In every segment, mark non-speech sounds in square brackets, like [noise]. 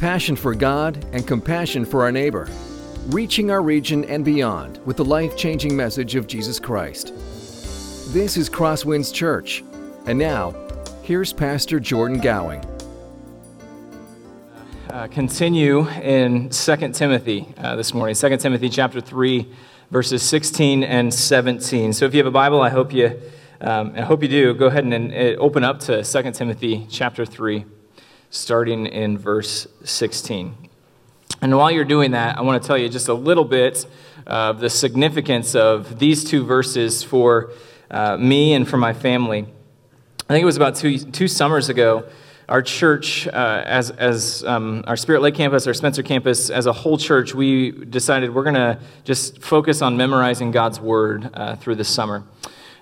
passion for God and compassion for our neighbor, reaching our region and beyond with the life changing message of Jesus Christ. This is Crosswinds Church. And now, here's Pastor Jordan Gowing. Uh, continue in 2 Timothy uh, this morning, 2 Timothy chapter 3, verses 16 and 17. So if you have a Bible, I hope you, um, I hope you do, go ahead and, and open up to 2 Timothy chapter 3 starting in verse 16. And while you're doing that, I want to tell you just a little bit of the significance of these two verses for uh, me and for my family. I think it was about two, two summers ago. Our church, uh, as, as um, our Spirit Lake campus, our Spencer campus, as a whole church, we decided we're going to just focus on memorizing God's Word uh, through the summer.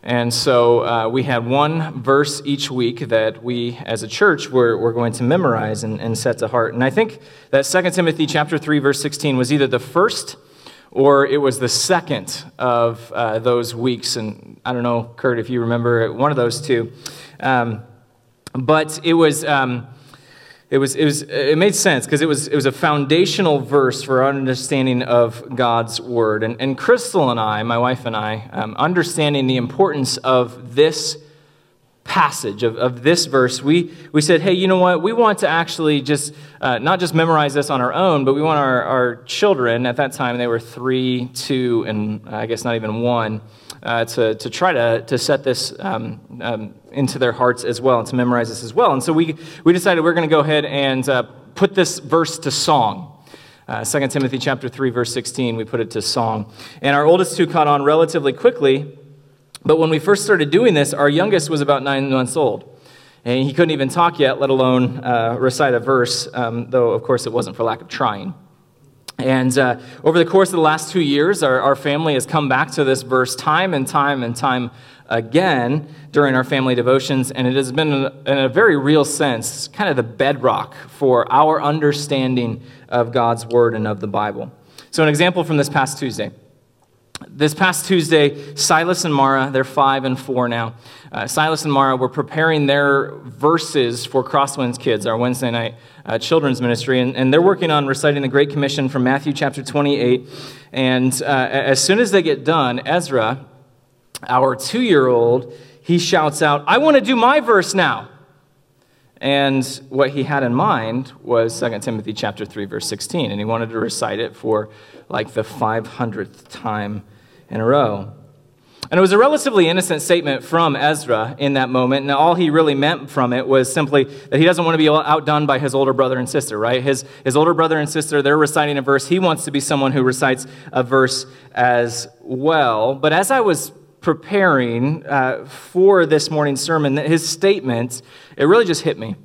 And so uh, we had one verse each week that we, as a church, were, were going to memorize and, and set to heart. And I think that 2 Timothy chapter 3, verse 16 was either the first or it was the second of uh, those weeks. And I don't know, Kurt, if you remember one of those two. Um, but it was. Um, it was, it was it made sense because it was, it was a foundational verse for our understanding of God's word. And, and Crystal and I, my wife and I, um, understanding the importance of this passage, of, of this verse, we, we said, hey, you know what? We want to actually just uh, not just memorize this on our own, but we want our, our children, at that time they were three, two, and I guess not even one, uh, to, to try to, to set this um, um, into their hearts as well and to memorize this as well. And so we, we decided we're going to go ahead and uh, put this verse to song. Uh, 2 Timothy chapter 3, verse 16, we put it to song. And our oldest two caught on relatively quickly, but when we first started doing this, our youngest was about nine months old. And he couldn't even talk yet, let alone uh, recite a verse, um, though, of course, it wasn't for lack of trying. And uh, over the course of the last two years, our, our family has come back to this verse time and time and time again during our family devotions, and it has been, in a very real sense, kind of the bedrock for our understanding of God's Word and of the Bible. So, an example from this past Tuesday. This past Tuesday, Silas and Mara, they're five and four now. Uh, Silas and Mara were preparing their verses for Crosswinds Kids, our Wednesday night uh, children's ministry, and, and, they're working on reciting the Great Commission from Matthew chapter 28. And uh, as soon as they get done, Ezra, our two year old, he shouts out, I want to do my verse now. And what he had in mind was 2 Timothy chapter 3 verse 16 and he wanted to recite it for like the 500th time in a row. And it was a relatively innocent statement from Ezra in that moment. And all he really meant from it was simply that he doesn't want to be outdone by his older brother and sister, right? His, his older brother and sister, they're reciting a verse. He wants to be someone who recites a verse as well. But as I was preparing uh, for this morning's sermon, his statement, it really just hit me.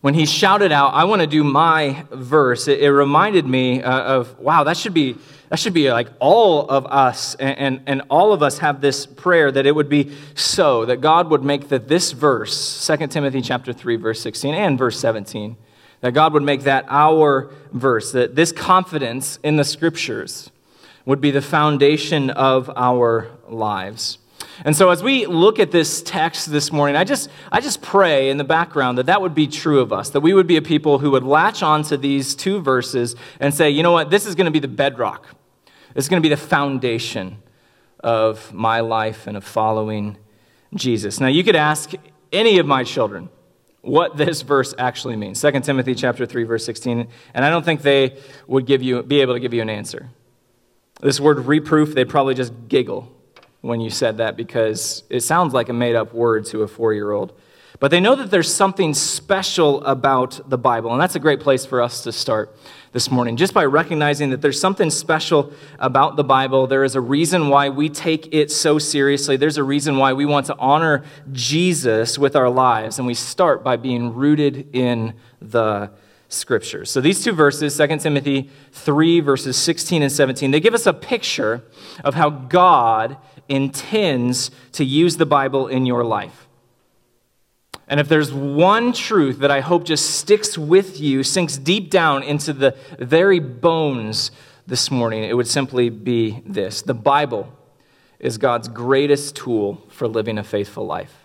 When he shouted out, I want to do my verse, it, it reminded me uh, of, wow, that should be, that should be like all of us, and, and, and, all of us have this prayer that it would be so, that God would make that this verse, 2 Timothy chapter 3, verse 16 and verse 17, that God would make that our verse, that this confidence in the scriptures, would be the foundation of our lives. And so, as we look at this text this morning, I just, I just pray in the background that that would be true of us, that we would be a people who would latch onto these two verses and say, you know what, this is going to be the bedrock. This is going to be the foundation of my life and of following Jesus. Now, you could ask any of my children what this verse actually means. 2 Timothy chapter 3, verse 16, and I don't think they would give you, be able to give you an answer. This word reproof, they'd probably just giggle when you said that because it sounds like a made up word to a four year old. But they know that there's something special about the Bible, and that's a great place for us to start this morning. Just by recognizing that there's something special about the Bible, there is a reason why we take it so seriously. There's a reason why we want to honor Jesus with our lives, and we start by being rooted in the scriptures. So these two verses, 2 Timothy 3, verses 16 and 17, they give us a picture of how God intends to use the Bible in your life. And if there's one truth that I hope just sticks with you, sinks deep down into the very bones this morning, it would simply be this the Bible is God's greatest tool for living a faithful life.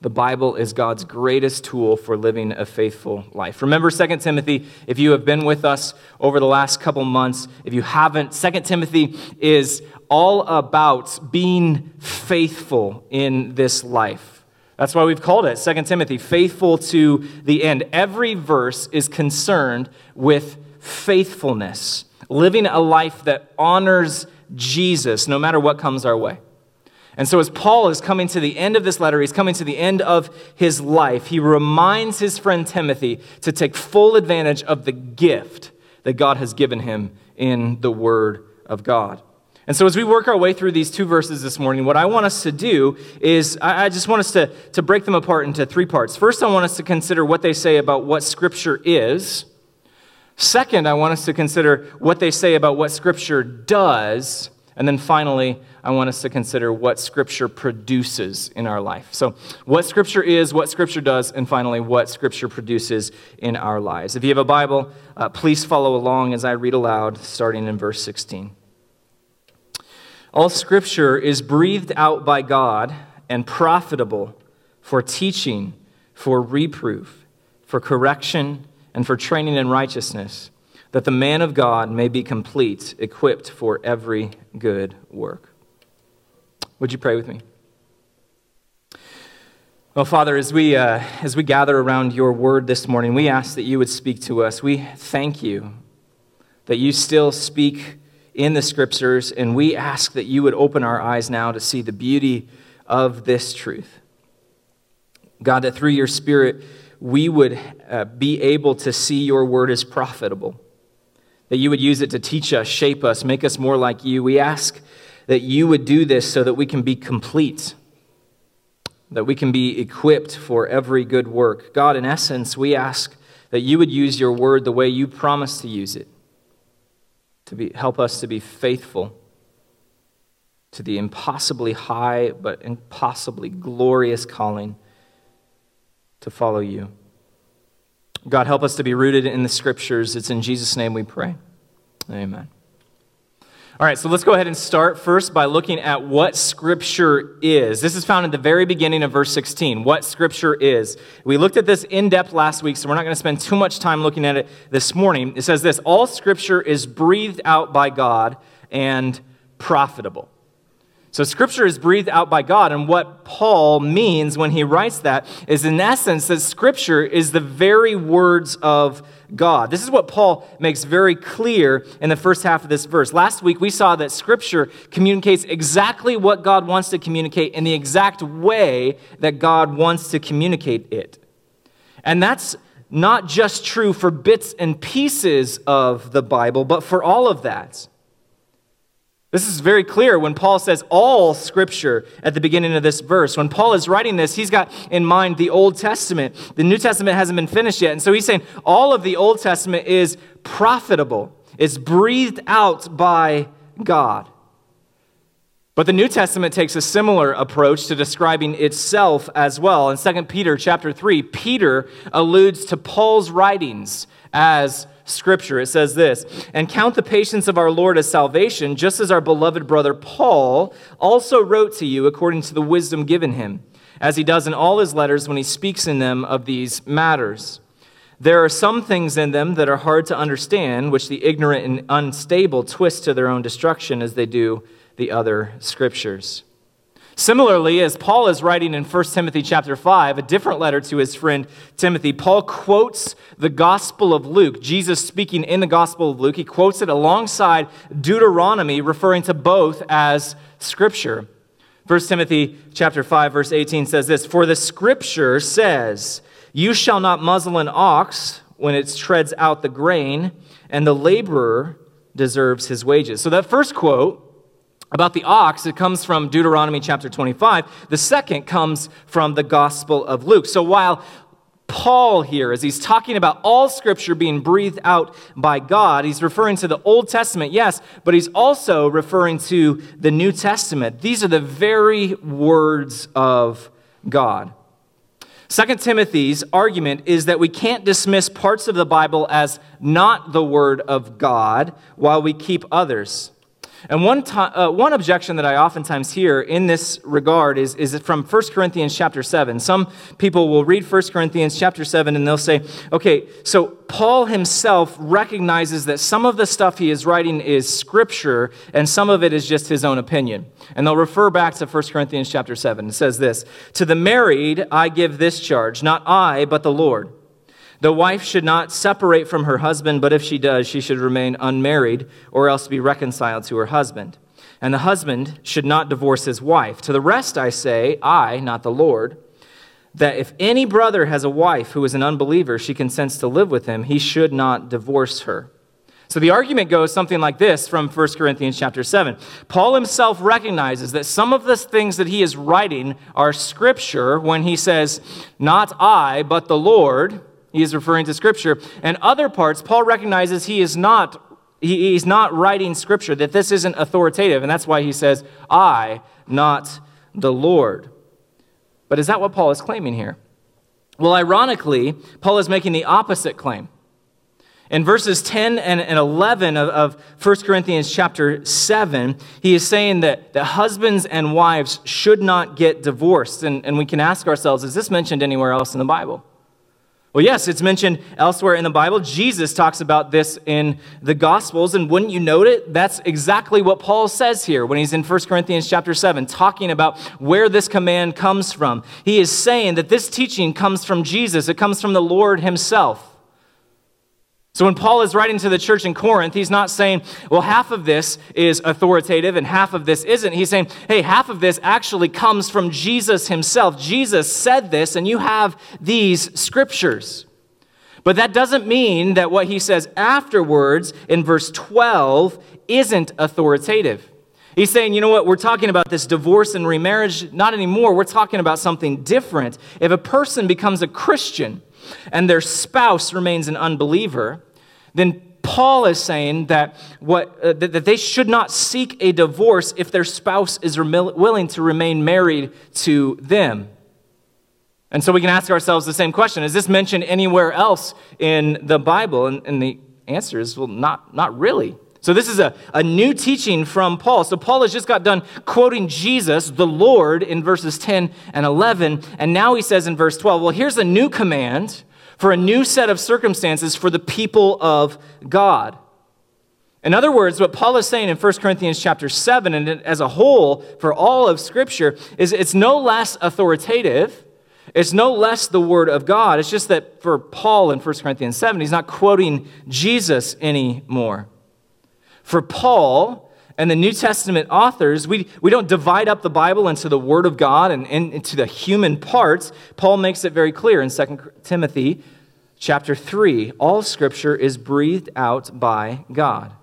The Bible is God's greatest tool for living a faithful life. Remember 2 Timothy, if you have been with us over the last couple months, if you haven't, 2 Timothy is all about being faithful in this life. That's why we've called it 2 Timothy, faithful to the end. Every verse is concerned with faithfulness, living a life that honors Jesus no matter what comes our way. And so, as Paul is coming to the end of this letter, he's coming to the end of his life, he reminds his friend Timothy to take full advantage of the gift that God has given him in the Word of God. And so, as we work our way through these two verses this morning, what I want us to do is I just want us to, to break them apart into three parts. First, I want us to consider what they say about what Scripture is. Second, I want us to consider what they say about what Scripture does. And then finally, I want us to consider what Scripture produces in our life. So, what Scripture is, what Scripture does, and finally, what Scripture produces in our lives. If you have a Bible, uh, please follow along as I read aloud, starting in verse 16. All Scripture is breathed out by God and profitable for teaching, for reproof, for correction, and for training in righteousness that the man of God may be complete, equipped for every good work. Would you pray with me? Well, Father, as we, uh, as we gather around your word this morning, we ask that you would speak to us. We thank you that you still speak in the scriptures, and we ask that you would open our eyes now to see the beauty of this truth. God, that through your Spirit, we would uh, be able to see your word as profitable that you would use it to teach us, shape us, make us more like you. We ask that you would do this so that we can be complete, that we can be equipped for every good work. God, in essence, we ask that you would use your word the way you promised to use it, to be, help us to be faithful to the impossibly high but impossibly glorious calling to follow you. God, help us to be rooted in the scriptures. It's in Jesus' name we pray. Amen. All right, so let's go ahead and start first by looking at what Scripture is. This is found in the very beginning of verse 16, what Scripture is. We looked at this in depth last week, so we're not going to spend too much time looking at it this morning. It says this All Scripture is breathed out by God and profitable. So, Scripture is breathed out by God, and what Paul means when he writes that is, in essence, that Scripture is the very words of God. This is what Paul makes very clear in the first half of this verse. Last week, we saw that Scripture communicates exactly what God wants to communicate in the exact way that God wants to communicate it. And that's not just true for bits and pieces of the Bible, but for all of that. This is very clear when Paul says all scripture at the beginning of this verse. When Paul is writing this, he's got in mind the Old Testament. The New Testament hasn't been finished yet. And so he's saying all of the Old Testament is profitable, it's breathed out by God. But the New Testament takes a similar approach to describing itself as well. In 2 Peter chapter 3, Peter alludes to Paul's writings as Scripture. It says this And count the patience of our Lord as salvation, just as our beloved brother Paul also wrote to you according to the wisdom given him, as he does in all his letters when he speaks in them of these matters. There are some things in them that are hard to understand, which the ignorant and unstable twist to their own destruction as they do the other scriptures. Similarly, as Paul is writing in 1 Timothy chapter 5, a different letter to his friend Timothy, Paul quotes the Gospel of Luke, Jesus speaking in the Gospel of Luke. He quotes it alongside Deuteronomy, referring to both as scripture. 1 Timothy chapter 5 verse 18 says this, "For the scripture says, you shall not muzzle an ox when it treads out the grain, and the laborer deserves his wages." So that first quote about the ox, it comes from Deuteronomy chapter 25. The second comes from the Gospel of Luke. So while Paul here, as he's talking about all scripture being breathed out by God, he's referring to the Old Testament, yes, but he's also referring to the New Testament. These are the very words of God. Second Timothy's argument is that we can't dismiss parts of the Bible as not the Word of God while we keep others. And one, to, uh, one objection that I oftentimes hear in this regard is, is from 1 Corinthians chapter 7. Some people will read 1 Corinthians chapter 7 and they'll say, okay, so Paul himself recognizes that some of the stuff he is writing is scripture and some of it is just his own opinion. And they'll refer back to 1 Corinthians chapter 7. It says this To the married I give this charge, not I, but the Lord. The wife should not separate from her husband, but if she does, she should remain unmarried or else be reconciled to her husband. And the husband should not divorce his wife. To the rest I say, I, not the Lord, that if any brother has a wife who is an unbeliever, she consents to live with him, he should not divorce her. So the argument goes something like this from 1 Corinthians chapter 7. Paul himself recognizes that some of the things that he is writing are scripture when he says, Not I, but the Lord he is referring to Scripture. And other parts, Paul recognizes he is not he, he's not writing Scripture, that this isn't authoritative. And that's why he says, I, not the Lord. But is that what Paul is claiming here? Well, ironically, Paul is making the opposite claim. In verses 10 and 11 of, of 1 Corinthians chapter 7, he is saying that, that husbands and wives should not get divorced. And, and we can ask ourselves, is this mentioned anywhere else in the Bible? Well, yes, it's mentioned elsewhere in the Bible. Jesus talks about this in the Gospels, and wouldn't you note it? That's exactly what Paul says here when he's in 1 Corinthians chapter 7, talking about where this command comes from. He is saying that this teaching comes from Jesus, it comes from the Lord himself. So when Paul is writing to the church in Corinth, he's not saying, well, half of this is authoritative and half of this isn't. He's saying, hey, half of this actually comes from Jesus himself. Jesus said this, and you have these scriptures. But that doesn't mean that what he says afterwards in verse 12 isn't authoritative. He's saying, you know what, we're talking about this divorce and remarriage. Not anymore. We're talking about something different. If a person becomes a Christian, and their spouse remains an unbeliever, then Paul is saying that, what, uh, that they should not seek a divorce if their spouse is willing to remain married to them. And so we can ask ourselves the same question Is this mentioned anywhere else in the Bible? And, and the answer is, well, not, not really. So, this is a, a new teaching from Paul. So, Paul has just got done quoting Jesus, the Lord, in verses 10 and 11. And now he says in verse 12, well, here's a new command for a new set of circumstances for the people of God. In other words, what Paul is saying in 1 Corinthians chapter 7 and as a whole for all of Scripture is it's no less authoritative. It's no less the Word of God. It's just that for Paul in 1 Corinthians 7, he's not quoting Jesus anymore. For Paul and the New Testament authors, we, we don't divide up the Bible into the Word of God and, and into the human parts. Paul makes it very clear in 2 Timothy chapter 3 all Scripture is breathed out by God.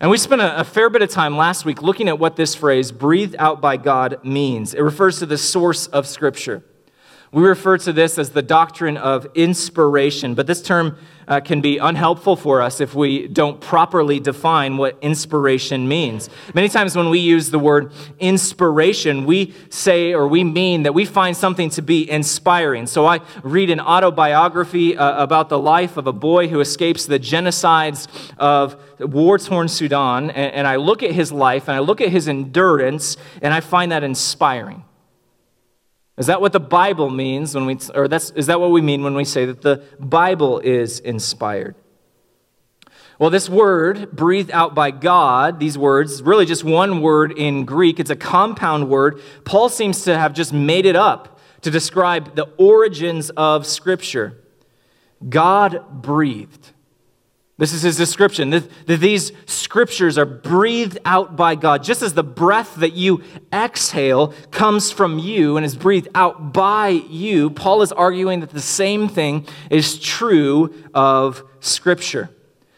And we spent a, a, fair bit of time last week looking at what this phrase, breathed out by God, means. It refers to the source of Scripture. We refer to this as the doctrine of inspiration, but this term uh, can be unhelpful for us if we don't properly define what inspiration means. Many times when we use the word inspiration, we say or we mean that we find something to be inspiring. So I read an autobiography uh, about the life of a boy who escapes the genocides of war torn Sudan, and, and I look at his life and I look at his endurance, and I find that inspiring. Is that what the Bible means when we, or that's, is that what we mean when we say that the Bible is inspired? Well, this word, breathed out by God, these words, really just one word in Greek. It's a compound word. Paul seems to have just made it up to describe the origins of Scripture. God breathed. This is his description that, these scriptures are breathed out by God, just as the breath that you exhale comes from you and is breathed out by you. Paul is arguing that the same thing is true of Scripture.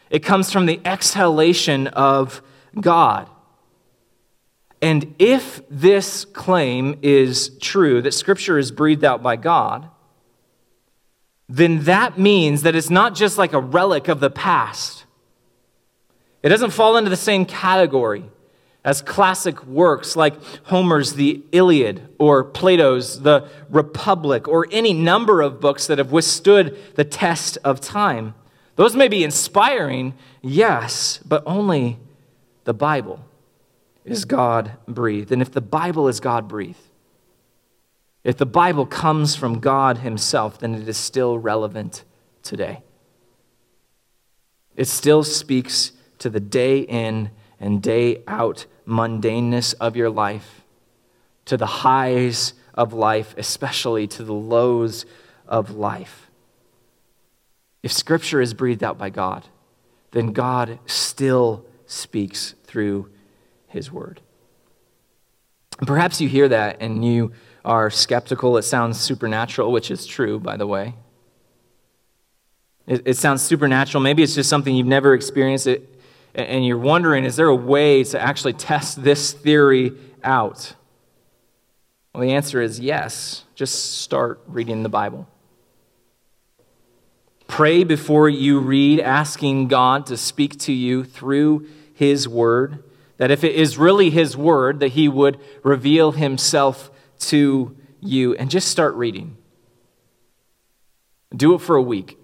It comes from the exhalation of God. And if this claim is true, that Scripture is breathed out by God, then that means that it's not just like a relic of the past. It doesn't fall into the same category as classic works like Homer's The Iliad or Plato's The Republic or any number of books that have withstood the test of time. Those may be inspiring, yes, but only the Bible is God breathed. And if the Bible is God breathed, if the Bible comes from God Himself, then it is still relevant today. It still speaks to the day in and day out mundaneness of your life, to the highs of life, especially to the lows of life. If Scripture is breathed out by God, then God still speaks through His Word. Perhaps you hear that and you are skeptical. It sounds supernatural, which is true, by the way. It, it sounds supernatural. Maybe it's just something you've never experienced, it, and you're wondering is there a way to actually test this theory out? Well, the answer is yes. Just start reading the Bible. Pray before you read, asking God to speak to you through His Word. That if it is really His Word, that He would reveal Himself to you. And just start reading. Do it for a week.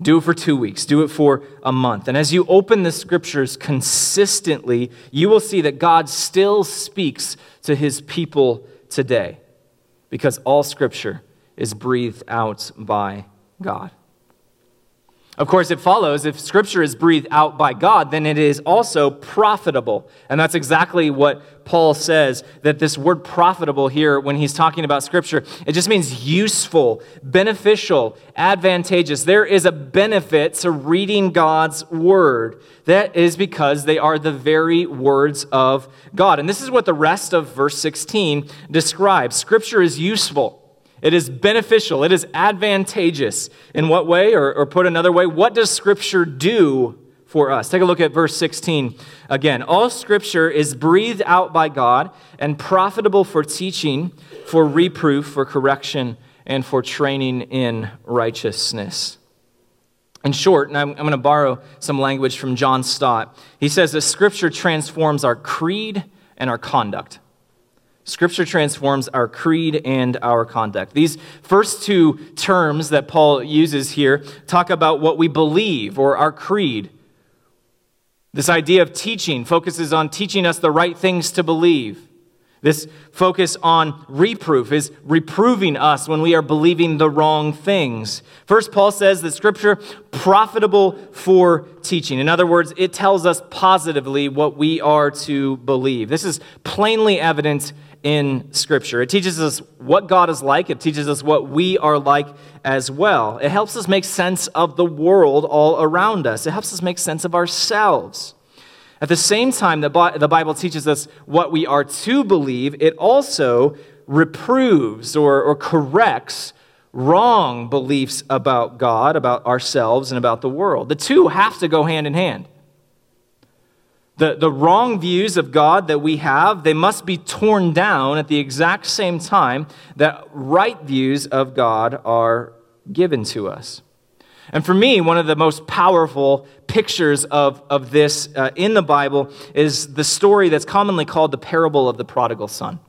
Do it for two weeks. Do it for a month. And as you open the scriptures consistently, you will see that God still speaks to his people today because all scripture is breathed out by God. Of course, it follows if Scripture is breathed out by God, then it is also profitable. And that's exactly what Paul says that this word profitable here, when he's talking about Scripture, it just means useful, beneficial, advantageous. There is a benefit to reading God's Word. That is because they are the very words of God. And this is what the rest of verse 16 describes Scripture is useful. It is beneficial. It is advantageous. In what way? Or, or, put another way, what does Scripture do for us? Take a look at verse 16 again. All Scripture is breathed out by God and profitable for teaching, for reproof, for correction, and for training in righteousness. In short, and I'm, I'm going to borrow some language from John Stott, he says that Scripture transforms our creed and our conduct. Scripture transforms our creed and our conduct. These first two terms that Paul uses here talk about what we believe or our creed. This idea of teaching focuses on teaching us the right things to believe. This focus on reproof is reproving us when we are believing the wrong things. First, Paul says that Scripture profitable for teaching. In other words, it tells us positively what we are to believe. This is plainly evident in Scripture. It teaches us what God is like, it teaches us what we are like as well. It helps us make sense of the world all around us, it helps us make sense of ourselves. At the same time, that the Bible teaches us what we are to believe, it also reproves or, or corrects wrong beliefs about God, about ourselves, and about the world. The two have to go hand in hand. The, the wrong views of God that we have, they must be torn down at the exact same time that right views of God are given to us. And for me, one of the most powerful pictures of, of this uh, in the Bible is the story that's commonly called the parable of the prodigal son.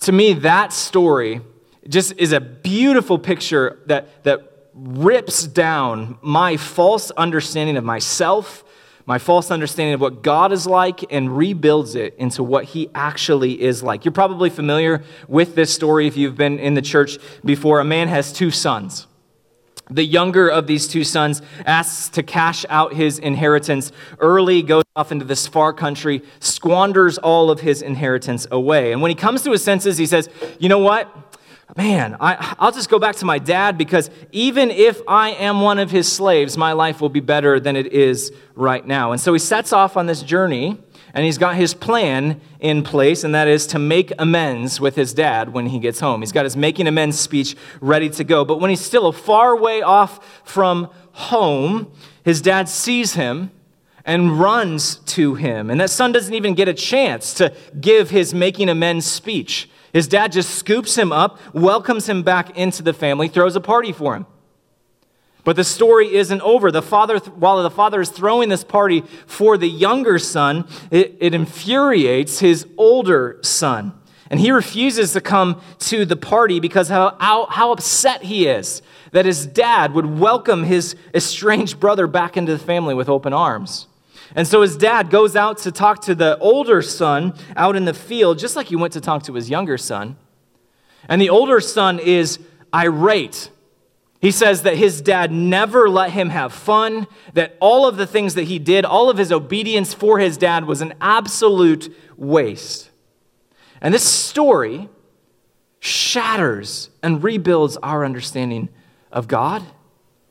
To me, that story just is a beautiful picture that, that rips down my false understanding of myself my false understanding of what God is like and rebuilds it into what he actually is like. You're probably familiar with this story if you've been in the church before. A man has two sons. The younger of these two sons asks to cash out his inheritance early, goes off into this far country, squanders all of his inheritance away. And when he comes to his senses, he says, You know what? Man, I, I'll just go back to my dad because even if I am one of his slaves, my life will be better than it is right now. And so he sets off on this journey and he's got his plan in place, and that is to make amends with his dad when he gets home. He's got his making amends speech ready to go. But when he's still a far way off from home, his dad sees him and runs to him. And that son doesn't even get a chance to give his making amends speech. His dad just scoops him up, welcomes him back into the family, throws a party for him. But the story isn't over. The father, while the father is throwing this party for the younger son, it, it infuriates his older son. And he refuses to come to the party because how, how, how upset he is that his dad would welcome his estranged brother back into the family with open arms. And so his dad goes out to talk to the older son out in the field, just like he went to talk to his younger son. And the older son is irate. He says that his dad never let him have fun, that all of the things that he did, all of his obedience for his dad was an absolute waste. And this story shatters and rebuilds our understanding of God,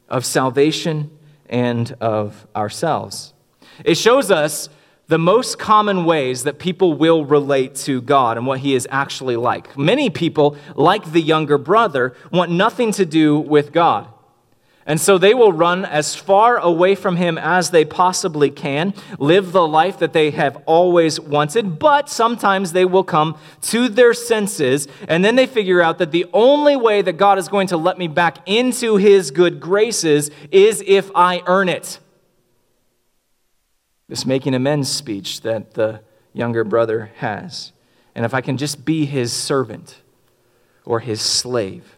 of salvation, and of ourselves. It shows us the most common ways that people will relate to God and what He is actually like. Many people, like the younger brother, want nothing to do with God. And so they will run as far away from him as they possibly can, live the life that they have always wanted, but sometimes they will come to their senses and then they figure out that the only way that God is going to let me back into his good graces is if I earn it. This making amends speech that the younger brother has. And if I can just be his servant or his slave,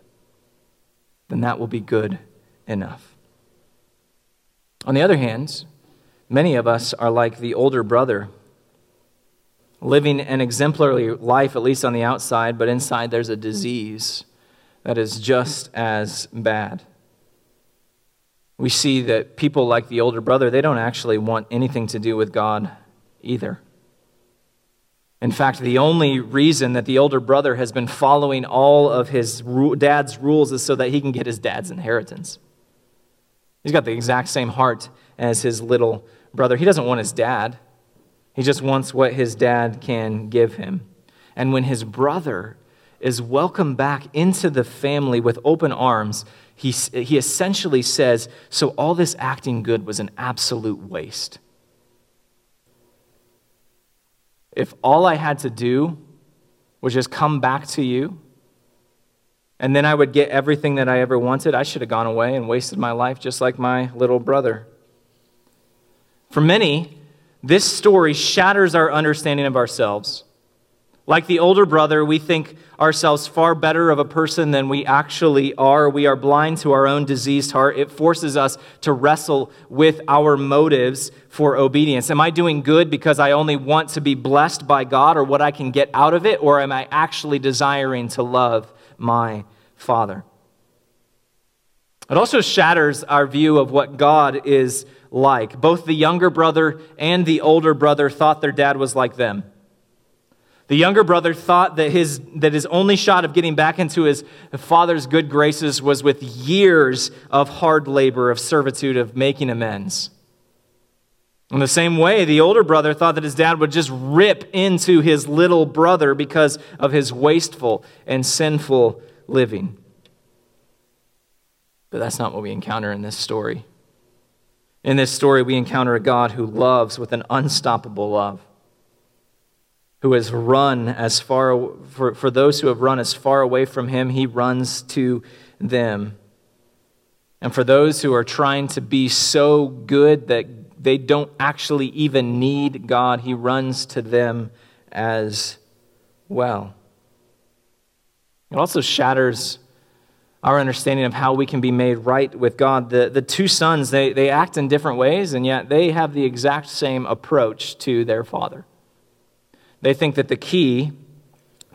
then that will be good enough. On the other hand, many of us are like the older brother, living an exemplary life, at least on the outside, but inside there's a disease that is just as bad. We see that people like the older brother, they don't actually want anything to do with God either. In fact, the only reason that the older brother has been following all of his dad's rules is so that he can get his dad's inheritance. He's got the exact same heart as his little brother. He doesn't want his dad, he just wants what his dad can give him. And when his brother is welcomed back into the family with open arms, he, he essentially says, So all this acting good was an absolute waste. If all I had to do was just come back to you, and then I would get everything that I ever wanted. I should have gone away and wasted my life just like my little brother. For many, this story shatters our understanding of ourselves. Like the older brother, we think ourselves far better of a person than we actually are. We are blind to our own diseased heart. It forces us to wrestle with our motives for obedience. Am I doing good because I only want to be blessed by God or what I can get out of it? Or am I actually desiring to love my Father. It also shatters our view of what God is like. Both the younger brother and the older brother thought their dad was like them. The younger brother thought that his, that his only shot of getting back into his father's good graces was with years of hard labor, of servitude, of making amends. In the same way, the older brother thought that his dad would just rip into his little brother because of his wasteful and sinful living. But that's not what we encounter in this story. In this story, we encounter a God who loves with an unstoppable love, who has run as far, for, for those who have run as far away from him, he runs to them. And for those who are trying to be so good that they don't actually even need God, he runs to them as well. It also shatters our understanding of how we can be made right with God. The, the two sons, they, they act in different ways, and yet they have the exact same approach to their father. They think that the key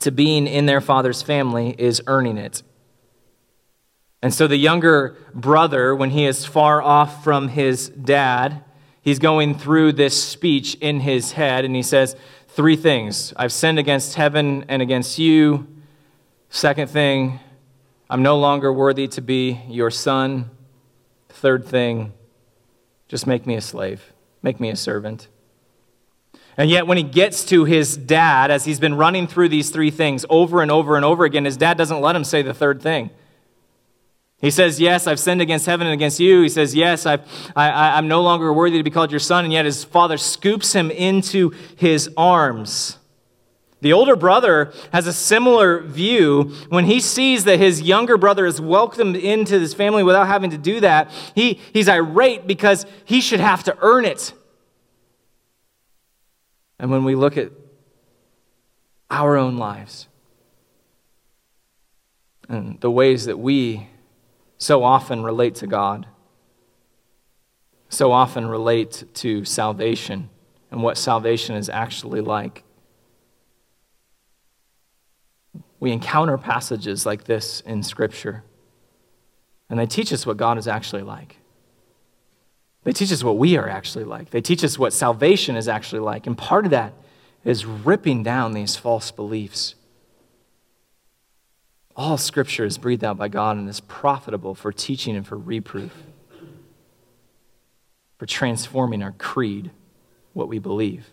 to being in their father's family is earning it. And so the younger brother, when he is far off from his dad, he's going through this speech in his head, and he says, Three things I've sinned against heaven and against you. Second thing, I'm no longer worthy to be your son. Third thing, just make me a slave, make me a servant. And yet, when he gets to his dad, as he's been running through these three things over and over and over again, his dad doesn't let him say the third thing. He says, Yes, I've sinned against heaven and against you. He says, Yes, I've, I, I'm no longer worthy to be called your son. And yet, his father scoops him into his arms. The older brother has a similar view. When he sees that his younger brother is welcomed into his family without having to do that, he, he's irate because he should have to earn it. And when we look at our own lives and the ways that we so often relate to God, so often relate to salvation and what salvation is actually like. We encounter passages like this in Scripture, and they teach us what God is actually like. They teach us what we are actually like. They teach us what salvation is actually like. And part of that is ripping down these false beliefs. All scripture is breathed out by God and is profitable for teaching and for reproof, for transforming our creed, what we believe.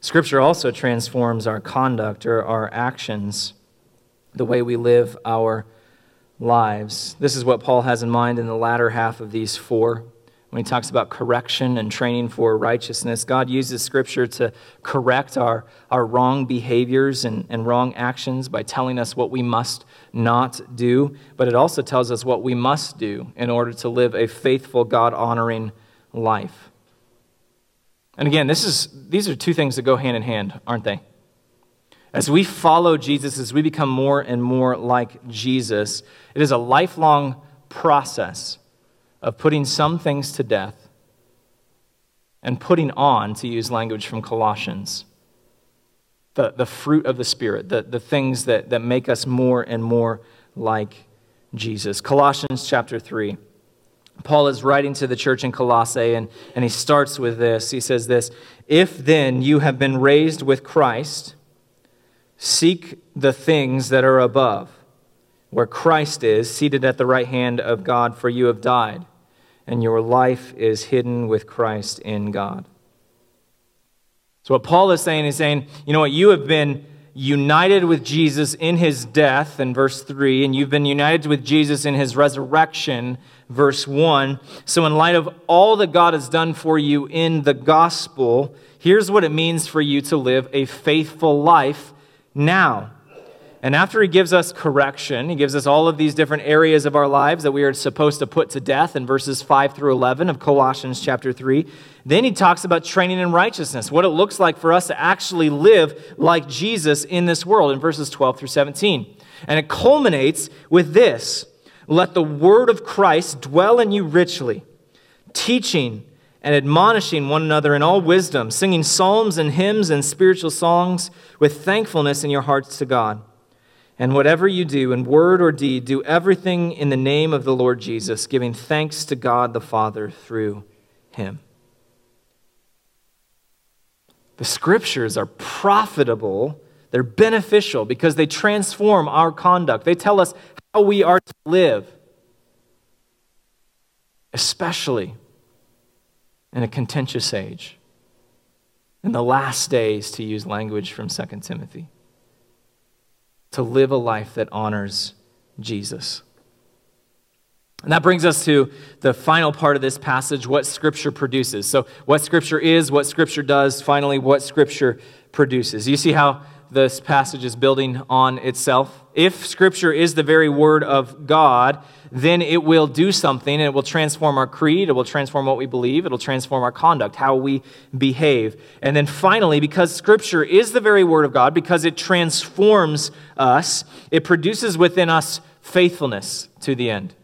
Scripture also transforms our conduct or our actions, the way we live our lives. This is what Paul has in mind in the latter half of these four. When he talks about correction and training for righteousness, God uses Scripture to correct our, our wrong behaviors and, and wrong actions by telling us what we must not do, but it also tells us what we must do in order to live a faithful, God honoring life. And again, this is, these are two things that go hand in hand, aren't they? As we follow Jesus, as we become more and more like Jesus, it is a lifelong process of putting some things to death and putting on, to use language from Colossians, the, the fruit of the Spirit, the, the things that, that make us more and more like Jesus. Colossians chapter 3. Paul is writing to the church in Colossae, and, and he starts with this. He says this If then you have been raised with Christ, Seek the things that are above, where Christ is, seated at the right hand of God, for you have died, and your life is hidden with Christ in God. So, what Paul is saying is saying, you know what, you have been united with Jesus in his death, in verse 3, and you've been united with Jesus in his resurrection, verse 1. So, in light of all that God has done for you in the gospel, here's what it means for you to live a faithful life now. And after he gives us correction, he gives us all of these different areas of our lives that we are supposed to put to death in verses 5 through 11 of Colossians chapter 3. Then he talks about training in righteousness, what it looks like for us to actually live like Jesus in this world in verses 12 through 17. And it culminates with this Let the word of Christ dwell in you richly, teaching and admonishing one another in all wisdom, singing psalms and hymns and spiritual songs with thankfulness in your hearts to God. And whatever you do, in word or deed, do everything in the name of the Lord Jesus, giving thanks to God the Father through him. The scriptures are profitable, they're beneficial because they transform our conduct. They tell us how we are to live, especially in a contentious age, in the last days, to use language from 2 Timothy, to live a life that honors Jesus. And that brings us to the final part of this passage what Scripture produces. So, what Scripture is, what Scripture does, finally, what Scripture produces. You see how this passage is building on itself? If Scripture is the very Word of God, then it will do something and it will transform our creed, it will transform what we believe, it'll transform our conduct, how we behave. And then finally, because Scripture is the very Word of God, because it transforms us, it produces within us faithfulness to the end.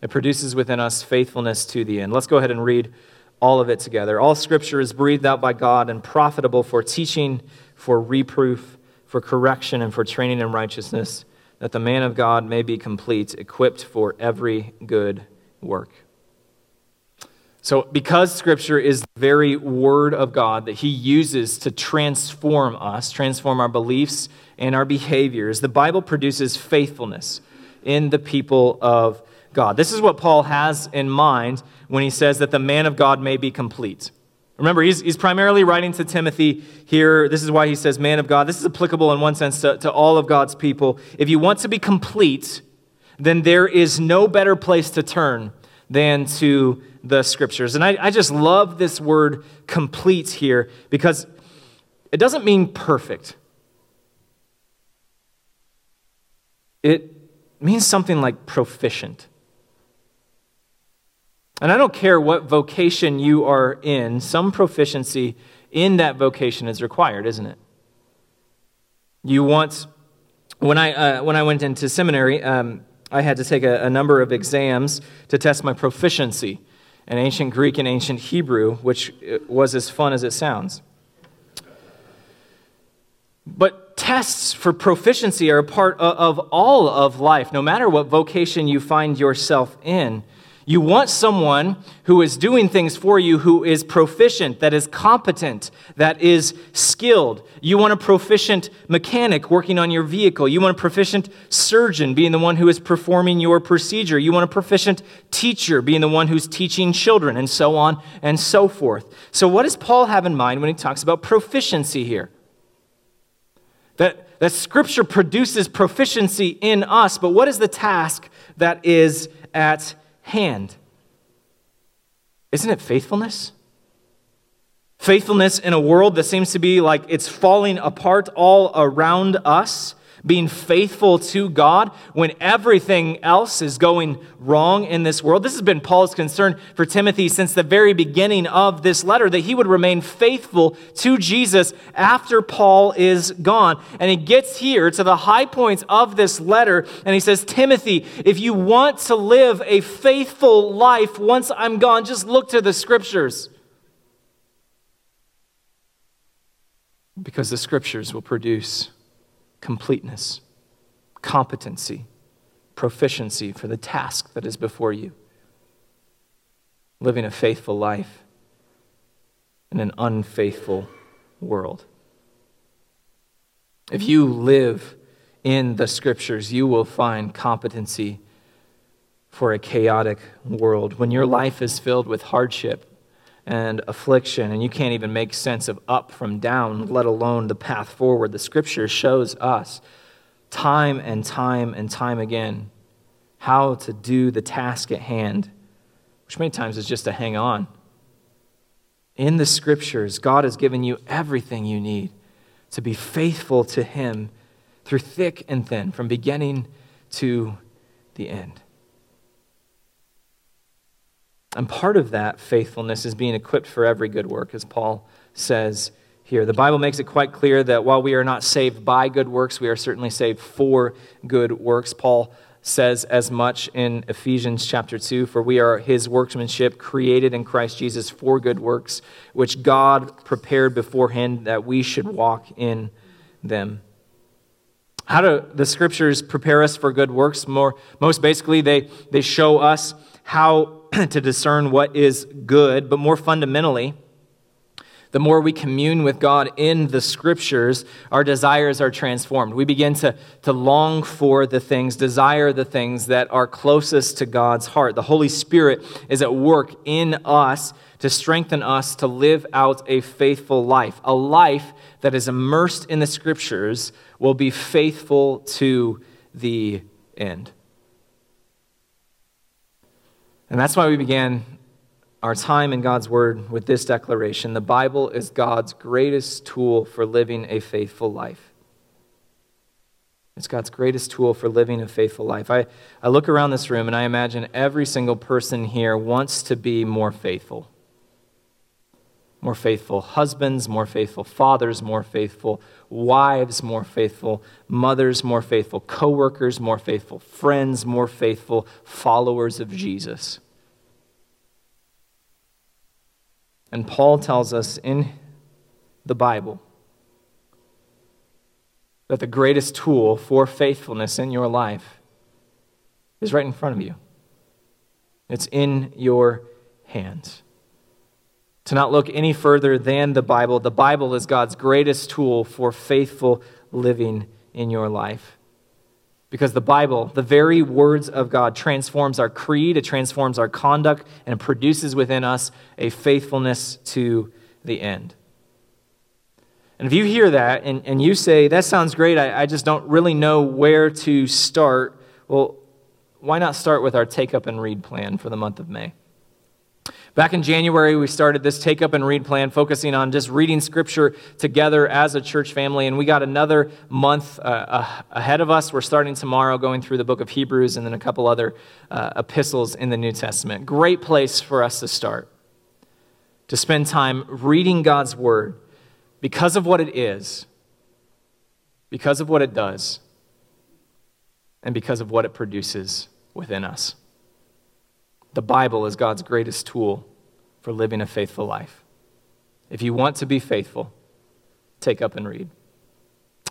It produces within us faithfulness to the end. Let's go ahead and read all of it together. All Scripture is breathed out by God and profitable for teaching, for reproof for correction and for training in righteousness, that the man of God may be complete, equipped for every good work. So, because Scripture is the very Word of God that He uses to transform us, transform our beliefs and our behaviors, the Bible produces faithfulness in the people of God. This is what Paul has in mind when he says that the man of God may be complete. Remember, he's, he's primarily writing to Timothy here. This is why he says, man of God. This is applicable in one sense to, to all of God's people. If you want to be complete, then there is no better place to turn than to the scriptures. And I, I just love this word complete here because it doesn't mean perfect, it means something like proficient. And I don't care what vocation you are in, some proficiency in that vocation is required, isn't it? You want, when I, uh, when I went into seminary, um, I had to take a, a number of exams to test my proficiency in ancient Greek and ancient Hebrew, which uh, was as fun as it sounds. But tests for proficiency are a part of all of life, no matter what vocation you find yourself in. You want someone who is doing things for you who is proficient, that is competent, that is skilled. You want a proficient mechanic working on your vehicle. You want a proficient surgeon being the one who is performing your procedure. You want a proficient teacher being the one who's teaching children, and so on and so forth. So, what does Paul have in mind when he talks about proficiency here? That, that Scripture produces proficiency in us, but what is the task that is at hand. Isn't it faithfulness? Faithfulness in a world that seems to be like it's falling apart all around us being faithful to God when everything else is going wrong in this world. This has been Paul's concern for Timothy since the very beginning of this letter that he would remain faithful to Jesus after Paul is gone. And he gets here to the high points of this letter and he says, Timothy, if you want to live a faithful life once I'm gone, just look to the scriptures. Because the scriptures will produce completeness, competency, proficiency for the task that is before you. Living a faithful life in an unfaithful world. If you live in the scriptures, you will find competency for a chaotic world. When your life is filled with hardship and affliction, and you can't even make sense of up from down, let alone the path forward. The scripture shows us time and time and time again how to do the task at hand, which many times is just to hang on. In the scriptures, God has given you everything you need to be faithful to Him through thick and thin, from beginning to the end. And part of that faithfulness is being equipped for every good work, as Paul says here. The Bible makes it quite clear that while we are not saved by good works, we are certainly saved for good works. Paul says as much in Ephesians chapter 2 For we are his workmanship, created in Christ Jesus for good works, which God prepared beforehand that we should walk in them. How do the scriptures prepare us for good works? More, most basically, they, they show us how [clears throat] to discern what is good, but more fundamentally, the more we commune with God in the scriptures, our desires are transformed. We begin to, to long for the things, desire the things that are closest to God's heart. The Holy Spirit is at work in us to strengthen us to live out a faithful life. A life that is immersed in the scriptures will be faithful to the end. And that's why we began our time in God's Word with this declaration The Bible is God's greatest tool for living a faithful life. It's God's greatest tool for living a faithful life. I, I look around this room and I imagine every single person here wants to be more faithful. More faithful husbands, more faithful fathers, more faithful wives, more faithful mothers, more faithful coworkers, more faithful friends, more faithful followers of Jesus. And Paul tells us in the Bible that the greatest tool for faithfulness in your life is right in front of you. It's in your hands. To not look any further than the Bible, the Bible is God's greatest tool for faithful living in your life. Because the Bible, the very words of God, transforms our creed, it transforms our conduct, and produces within us a faithfulness to the end. And if you hear that and, and you say, that sounds great, I, I just don't really know where to start, well, why not start with our take up and read plan for the month of May? Back in January, we started this take up and read plan, focusing on just reading scripture together as a church family. And we got another month uh, ahead of us. We're starting tomorrow, going through the book of Hebrews and then a couple other uh, epistles in the New Testament. Great place for us to start, to spend time reading God's word because of what it is, because of what it does, and because of what it produces within us. The Bible is God's greatest tool for living a faithful life. If you want to be faithful, take up and read.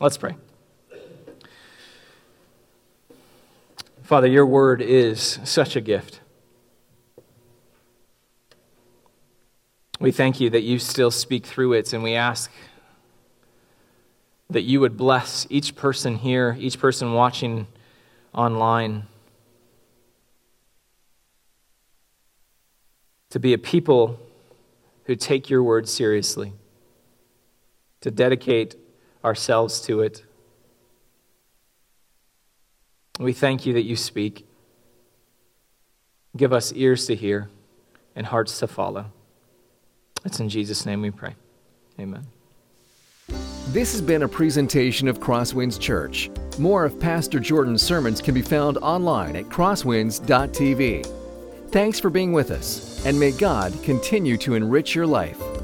Let's pray. Father, your word is such a gift. We thank you that you still speak through it, and we ask that you would bless each person here, each person watching online, to be a people who take your word seriously, to dedicate ourselves to it. We thank you that you speak. Give us ears to hear and hearts to follow. It's in Jesus' name we pray. Amen. This has been a presentation of Crosswinds Church. More of Pastor Jordan's sermons can be found online at crosswinds.tv. Thanks for being with us, and may God continue to enrich your life.